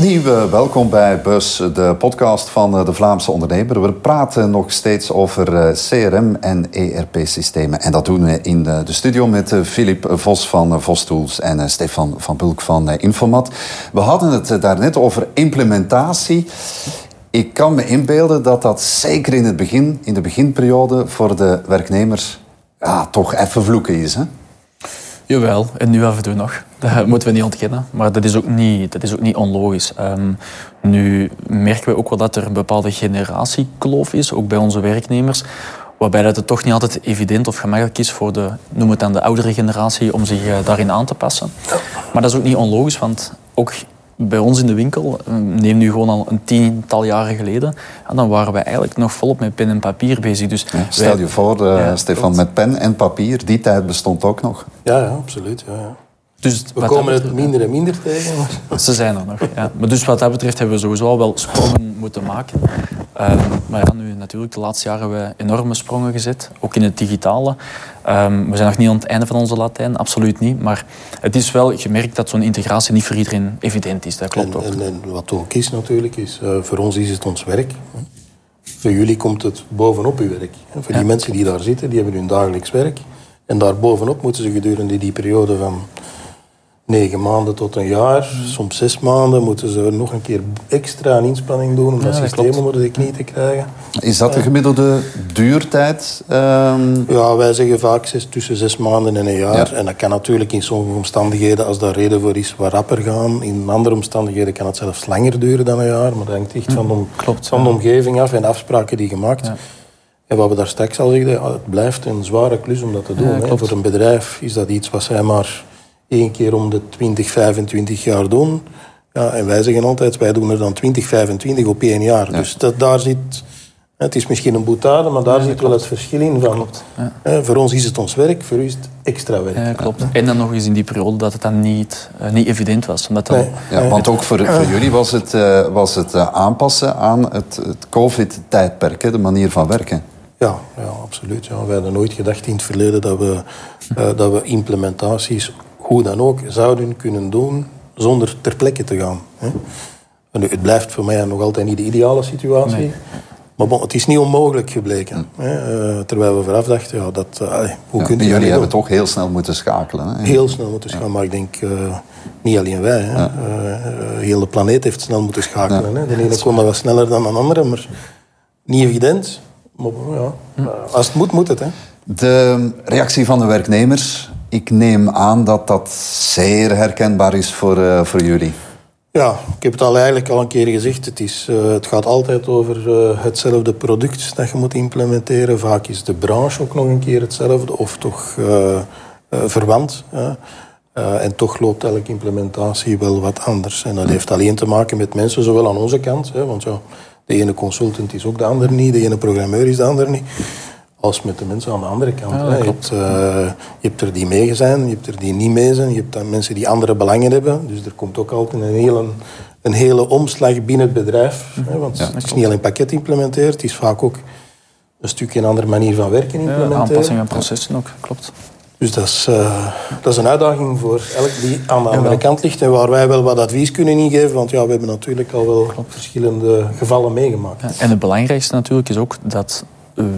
Opnieuw welkom bij Bus, de podcast van uh, de Vlaamse ondernemer. We praten nog steeds over uh, CRM en ERP-systemen. En dat doen we in de studio met Filip Vos van Vos Tools en Stefan van Bulk van Informat. We hadden het daarnet over implementatie. Ik kan me inbeelden dat dat zeker in het begin, in de beginperiode, voor de werknemers ja, toch even vloeken is. Hè? Jawel, en nu af en toe nog. Dat moeten we niet ontkennen. Maar dat is ook niet, dat is ook niet onlogisch. Um, nu merken we ook wel dat er een bepaalde generatiekloof is, ook bij onze werknemers. Waarbij het toch niet altijd evident of gemakkelijk is voor de, noem het dan de oudere generatie, om zich eh, daarin aan te passen. Maar dat is ook niet onlogisch, want ook bij ons in de winkel, eh, neem nu gewoon al een tiental jaren geleden, en dan waren wij eigenlijk nog volop met pen en papier bezig. Dus stel je voor, uh, Stefan, met pen en papier, die tijd bestond ook nog. Ja, ja absoluut. Ja, ja. Dus we komen het minder en minder tegen. Ze zijn er nog. Ja. Maar dus wat dat betreft hebben we sowieso al wel sprongen moeten maken. Um, maar ja, nu natuurlijk, de laatste jaren hebben we enorme sprongen gezet, ook in het digitale. Um, we zijn nog niet aan het einde van onze Latijn, absoluut niet. Maar het is wel gemerkt dat zo'n integratie niet voor iedereen evident is. Dat klopt en, ook. En, en, wat ook is natuurlijk, is uh, voor ons is het ons werk. Voor jullie komt het bovenop uw werk. Voor die mensen die daar zitten, die hebben hun dagelijks werk. En daar bovenop moeten ze gedurende die periode van negen maanden tot een jaar, soms zes maanden, moeten ze nog een keer extra een inspanning doen om dat systeem onder de knie te krijgen. Is dat de gemiddelde duurtijd? Um... Ja, wij zeggen vaak zes, tussen zes maanden en een jaar. En dat kan natuurlijk in sommige omstandigheden, als daar reden voor is, wat rapper gaan. In andere omstandigheden kan het zelfs langer duren dan een jaar. Maar dat hangt echt van, de, Klopt, van de omgeving af en afspraken die gemaakt ja. En wat we daar straks al zeiden, het blijft een zware klus om dat te doen. Ja, Voor een bedrijf is dat iets wat zij maar één keer om de 20, 25 jaar doen. Ja, en wij zeggen altijd, wij doen er dan 20, 25 op één jaar. Dus dat, daar zit... Het is misschien een boetade, maar daar zit wel het verschil in. Van, ja. voor ons is het ons werk, voor u is het extra werk. Ja, klopt. En dan nog eens in die periode dat het dan niet, uh, niet evident was. Omdat dan... ja, want ook voor, voor jullie was het, uh, was het uh, aanpassen aan het, het COVID-tijdperk, de manier van werken. Ja, ja absoluut. Ja. We hadden nooit gedacht in het verleden dat we, dat we implementaties hoe dan ook zouden kunnen doen zonder ter plekke te gaan. Nu, het blijft voor mij nog altijd niet de ideale situatie. Maar bon, het is niet onmogelijk gebleken. Hè? Uh, terwijl we vooraf dachten, ja, dat, uh, hoe ja, kun je Jullie hebben toch heel snel moeten schakelen. Hè? Heel snel moeten schakelen, maar ik denk uh, niet alleen wij. Hè? heel de planeet heeft snel moeten schakelen. Hè? De ene dat wel sneller dan de andere, maar niet evident. Maar ja, als het moet, moet het. Hè? De reactie van de werknemers ik neem aan dat dat zeer herkenbaar is voor, uh, voor jullie. Ja, ik heb het al eigenlijk al een keer gezegd. Het, is, uh, het gaat altijd over uh, hetzelfde product dat je moet implementeren. Vaak is de branche ook nog een keer hetzelfde of toch verwant. en toch loopt elke implementatie wel wat anders. En dat heeft alleen te maken met mensen, zowel aan onze kant. Hè, want ja, de ene consultant is ook de ander niet, de ene programmeur is de ander niet als met de mensen aan de andere kant. je, hebt, uh, je, hebt, er die mee zijn, je hebt er die niet mee zijn. Je hebt dan mensen die andere belangen hebben. Dus er komt ook altijd een hele, een hele omslag binnen het bedrijf. hè, want het is niet alleen pakket implementeren, het is vaak ook een stukje een andere manier van werken implementeren. Ja, aanpassing aan processen ook, klopt. Dus dat is, uh, dat is een uitdaging voor elk die aan de andere kant ligt en waar wij wel wat advies kunnen ingeven. Want ja, we hebben natuurlijk al wel Klopt. verschillende gevallen meegemaakt. Ja, en het belangrijkste natuurlijk is ook dat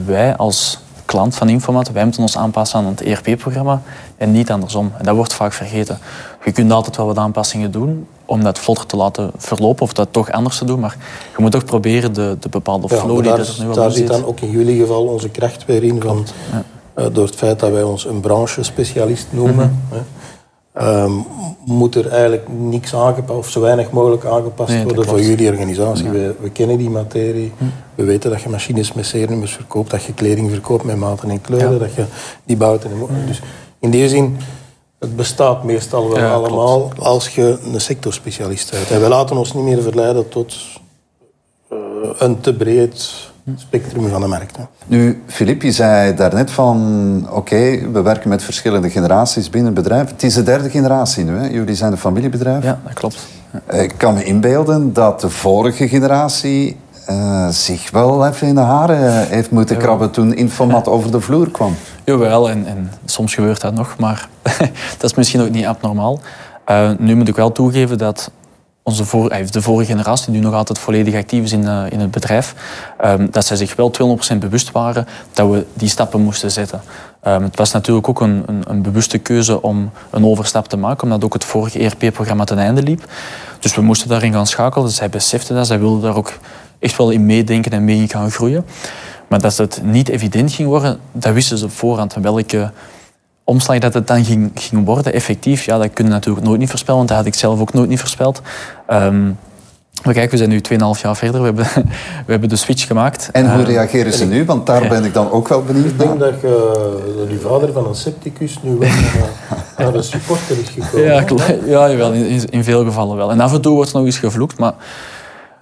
wij als klant van Informat, wij moeten ons aanpassen aan het ERP-programma en niet andersom. En dat wordt vaak vergeten. Je kunt altijd wel wat aanpassingen doen om dat vlotter te laten verlopen of dat toch anders te doen, maar je moet toch proberen de, de bepaalde flow die daar, er nu al Daar zit dan ook in jullie geval onze kracht weer in, van, ja. uh, door het feit dat wij ons een branche-specialist noemen. Mm -hmm. Um, moet er eigenlijk niks aangepast, of zo weinig mogelijk aangepast worden voor jullie organisatie. We, we, kennen die materie. Hm. We weten dat je machines met serienummers verkoopt, dat je kleding verkoopt met maten en kleuren, dat je die bouwt. En, hm. Dus in die zin, het bestaat meestal wel allemaal als je een sectorspecialist bent. En we laten ons niet meer verleiden tot uh, een te breed spectrum van de markt. Hè. Nu, Filip, je zei daarnet van... Oké, we werken met verschillende generaties binnen het bedrijf. Het is de derde generatie nu, hè? Jullie zijn een familiebedrijf. Ja, dat klopt. Ik kan me inbeelden dat de vorige generatie... Uh, zich wel even in de haren heeft moeten krabben toen Informat over de vloer kwam. Jawel, en, en soms gebeurt dat nog, maar dat is misschien ook niet abnormaal. Uh, nu moet ik wel toegeven dat onze de vorige generatie, die nog altijd volledig actief is in, in het bedrijf, ehm, dat zij zich wel 200% bewust waren dat we die stappen moesten zetten. Um, het was natuurlijk ook een, een, bewuste keuze om een overstap te maken, omdat ook het vorige ERP-programma ten einde liep. Dus we moesten daarin gaan schakelen. Dus zij beseften dat, zij wilden daar ook echt wel in meedenken en mee gaan groeien. Maar dat het niet evident ging worden, dat wisten ze op voorhand. Welke omslag dat het dan ging, ging worden, effectief, ja, dat kunnen we natuurlijk nooit niet voorspellen, want dat had ik zelf ook nooit niet voorspeld. Um, maar kijk, we zijn nu 2,5 jaar verder. We hebben, we hebben de switch gemaakt. En hoe uh, reageren ze nu? Want daar ben ik dan ook wel benieuwd Ik denk dat, uh, dat uw vader van een septicus nu wel naar een supporter is gekomen. Ja, ja jawel, in, in veel gevallen wel. En af en toe wordt er nog eens gevloekt, maar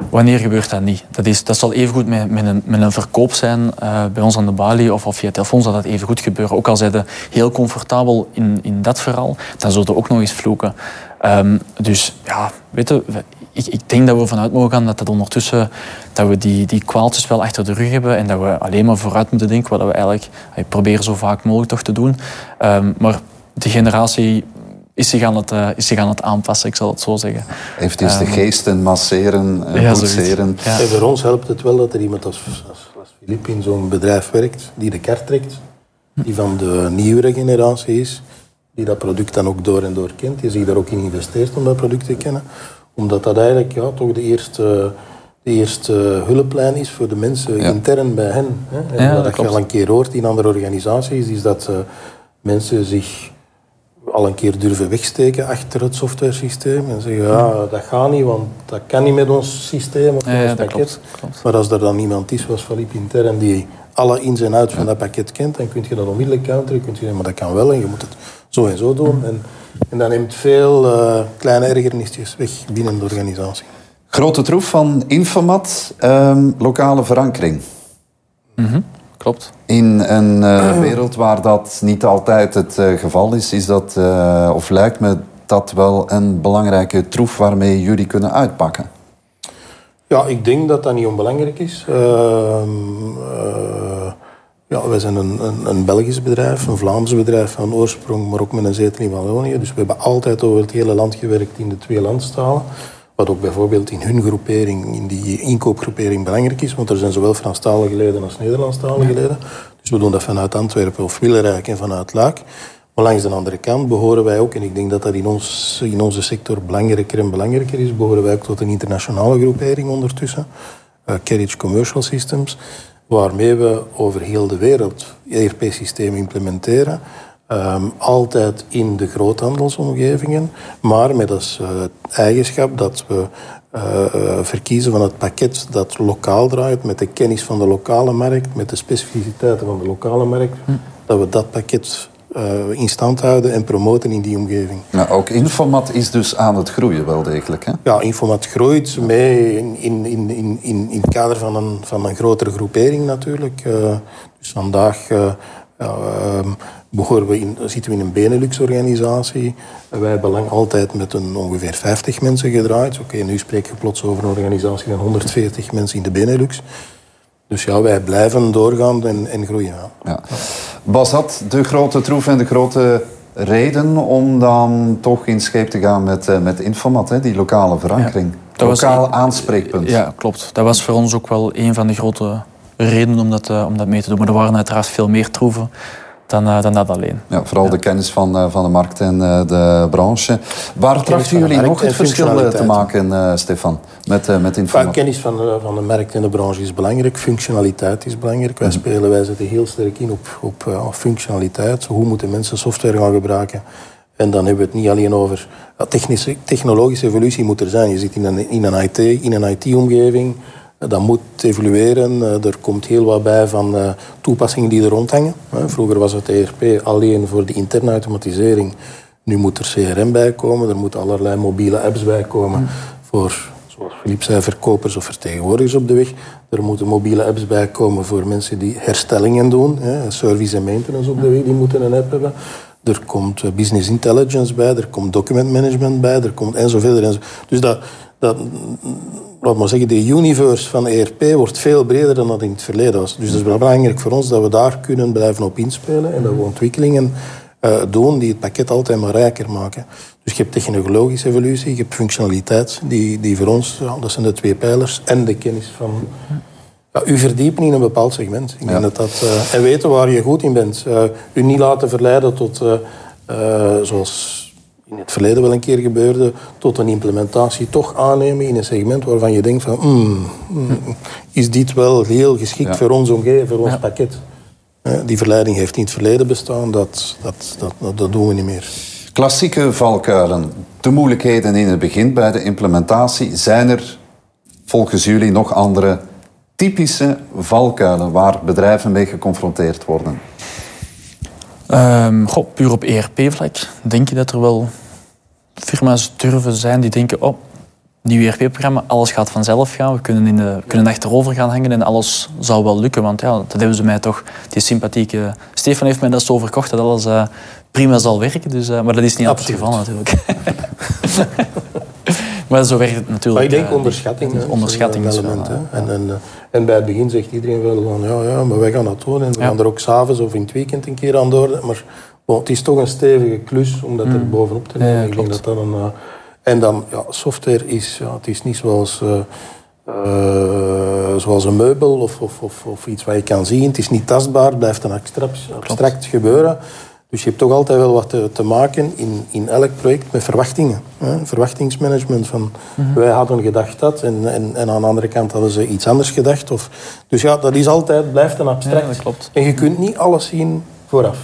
Wanneer gebeurt dat niet? Dat, is, dat zal evengoed met, met, een, met een verkoop zijn uh, bij ons aan de balie of, of via telefoon zal dat even goed gebeuren. Ook al zijn ze heel comfortabel in, in dat verhaal, dan zullen er ook nog eens vloeken. Um, dus ja, weet ik, ik, denk dat we vanuit mogen gaan dat dat ondertussen dat we die, die kwaaltjes wel achter de rug hebben en dat we alleen maar vooruit moeten denken, wat we eigenlijk proberen zo vaak mogelijk toch te doen. Um, maar de generatie is zich aan het, uh, is zich aan het aanpassen, ik zal het zo zeggen. Heeft um, de ehm, geesten masseren, uh, ja, boetseren. Ja. En voor ons helpt het wel dat er iemand als, als, als Filip in zo'n bedrijf werkt, die de kart trekt, die van de nieuwere generatie is, die dat product dan ook door en door kent, die zich daar ook in investeert om dat product te kennen. Omdat dat eigenlijk ja, toch de eerste, de eerste hulplijn is voor de mensen ja. intern bij hen. Hè. En ja, wat je al een keer hoort in andere organisaties, is dat uh, mensen zich al een keer durven wegsteken achter het softwaresysteem en zeggen, ja, dat gaat niet, want dat kan niet met ons systeem of met ja, ons pakket. Klopt, klopt. Maar als er dan iemand is, zoals Philippe Intern, die alle ins en outs van dat pakket kent, dan kun je dat onmiddellijk counteren. Kun je zeggen, maar dat kan wel en je moet het zo en zo doen. En, en dat neemt veel uh, kleine ergernisjes weg binnen de organisatie. Grote troef van Infomat, um, lokale verankering. Mm -hmm. Klopt. In een uh, wereld waar dat niet altijd het uh, geval is, is dat, uh, of lijkt me dat wel een belangrijke troef waarmee jullie kunnen uitpakken? Ja, ik denk dat dat niet onbelangrijk is. ja, wij zijn een, een, een, Belgisch bedrijf, een Vlaams bedrijf van oorsprong, maar ook met een zetel in Wallonië. Dus we hebben altijd over het hele land gewerkt in de twee landstalen. Wat ook bijvoorbeeld in hun groepering, in die inkoopgroepering belangrijk is. Want er zijn zowel Franstalige leden als Nederlandstalige leden. Dus we doen dat vanuit Antwerpen of Willerijk en vanuit Luik. Maar langs de andere kant behoren wij ook, en ik denk dat dat in, ons, in onze sector belangrijker en belangrijker is, behoren wij ook tot een internationale groepering ondertussen. Uh, Carriage Commercial Systems. Waarmee we over heel de wereld ERP-systemen implementeren. Um, altijd in de groothandelsomgevingen, maar met als uh, eigenschap dat we uh, verkiezen van het pakket dat lokaal draait, met de kennis van de lokale markt, met de specificiteiten van de lokale markt, hm. dat we dat pakket in stand houden en promoten in die omgeving. Nou, ook Infomat is dus aan het groeien, wel degelijk. Hè? Ja, Infomat groeit mee in, in, in, in, in het kader van een, van een grotere groepering natuurlijk. dus vandaag ja, we in, zitten we in een Benelux-organisatie. Wij hebben lang altijd met een ongeveer 50 mensen gedraaid. Oké, nu spreek je plots over een organisatie van 140 mensen in de Benelux. Dus ja, wij blijven doorgaan en, en groeien. Ja. Was dat de grote troef en de grote reden om dan toch in scheep te gaan met, uh, met Infomat, hè? die lokale verankering? Ja, Lokaal was, aanspreekpunt. Ja, klopt. Dat was voor ons ook wel een van de grote redenen om dat, uh, om dat mee te doen. Maar er waren uiteraard veel meer troeven dan, uh, dan dat alleen. Ja, vooral ja. de kennis van, uh, van de markt en uh, de branche. Waar trachten jullie nog het verschil te maken, Stefan, met, met informatie? Kennis van, van de markt en de branche is belangrijk. Functionaliteit is belangrijk. Wij, mm. spelen, wij zetten heel sterk in op, op, functionaliteit. Hoe moeten mensen software gaan gebruiken? En dan hebben we het niet alleen over... Ja, technische, technologische evolutie moet er zijn. Je zit in een, in een IT, in een IT-omgeving... Dat moet evolueren. Eh, er komt heel wat bij van eh, toepassingen die er rondhangen. Vroeger was het ERP alleen voor de interne automatisering. Nu moet er CRM bij komen. Er moeten allerlei mobiele apps bij komen. Voor, zoals Philippe zei, verkopers of vertegenwoordigers op de weg. Er moeten mobiele apps bij komen voor mensen die herstellingen doen. Service en maintenance op de weg, die moeten een app hebben. Er komt eh, business intelligence bij, er komt document management bij, er komt enzovoort. enzovoort. Dus dat, dat, laat maar zeggen, de universe van ERP wordt veel breder dan dat in het verleden was. Dus het is belangrijk voor ons dat we daar kunnen blijven op inspelen en dat we ontwikkelingen doen die het pakket altijd maar rijker maken. Dus je hebt technologische evolutie, je hebt functionaliteit, die, die voor ons, ja, dat zijn de twee pijlers, en de kennis van ja, u verdiepen in een bepaald segment. Ik denk dat dat, uh, en weten waar je goed in bent. Uh, u niet laten verleiden tot, zoals in het verleden wel een keer gebeurde, tot een implementatie toch aannemen in een segment waarvan je denkt van, mm, mm, is dit wel heel geschikt voor ons omgeving, voor ons ja. pakket? die verleiding heeft in het verleden bestaan, dat, dat, dat, dat doen we niet meer. Klassieke valkuilen. De moeilijkheden in het begin bij de implementatie. Zijn er volgens jullie nog andere typische valkuilen waar bedrijven mee geconfronteerd worden? Um, goh, puur op ERP-vlak denk je dat er wel firma's durven zijn die denken: oh, nieuw ERP-programma, alles gaat vanzelf gaan. We kunnen, in de, kunnen achterover gaan hangen en alles zal wel lukken. Want ja, dat hebben ze mij toch, die sympathieke... Stefan heeft mij dat zo verkocht dat alles uh, prima zal werken. Dus, uh, maar dat is niet altijd het geval natuurlijk. maar zo werkt het natuurlijk. Maar ik denk uh, onderschatting. Onderschatting is element. Wel, en, en, en, bij het begin zegt iedereen wel van ja, ja maar wij gaan dat doen. En we gaan er ook s'avonds of in het weekend een keer aan door. Maar bon, het is toch een stevige klus om dat er mm. bovenop te nemen. ik denk dat dat een en dan, ja, software is, ja, het is niet zoals, uh, uh, zoals een meubel of, of, of, of, iets wat je kan zien. Het is niet tastbaar, het blijft een abstract, abstract gebeuren. Dus je hebt toch altijd wel wat te, te maken in, in elk project met verwachtingen. Hè? Verwachtingsmanagement van mm -hmm. wij hadden gedacht dat en, en, en, aan de andere kant hadden ze iets anders gedacht. Of, dus ja, dat is altijd, blijft een abstract. Ja, klopt. En je kunt niet alles zien vooraf.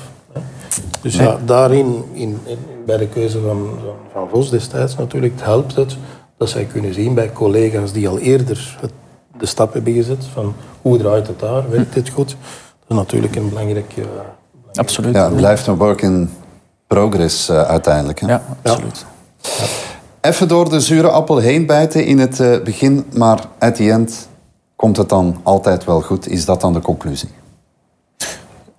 Dus ja, daarin, in, in, bij de keuze van, van, Vos destijds natuurlijk, helpt het dat zij kunnen zien bij collega's die al eerder het, de stap hebben gezet van hoe draait het daar, werkt dit goed. Dat is natuurlijk een belangrijk... Uh, absoluut. Ja, het blijft een work in progress uh, uiteindelijk. Hè? Ja, absoluut. Ja. Even door de zure appel heen bijten in het uh, begin, maar at the end komt het dan altijd wel goed. Is dat dan de conclusie?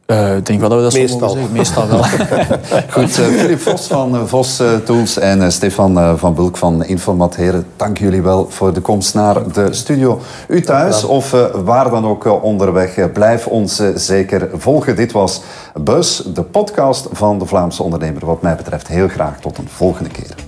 Uh, ik denk wel dat we dat Meestal. zo Meestal wel. Goed, uh, Filip Vos van uh, Vos Tools en Stefan van Bulk van Informat. Heren, dank jullie wel voor de komst naar de studio. U thuis of waar dan ook onderweg, blijf ons zeker volgen. Dit was Bus, de podcast van de Vlaamse ondernemer. Wat mij betreft heel graag tot een volgende keer.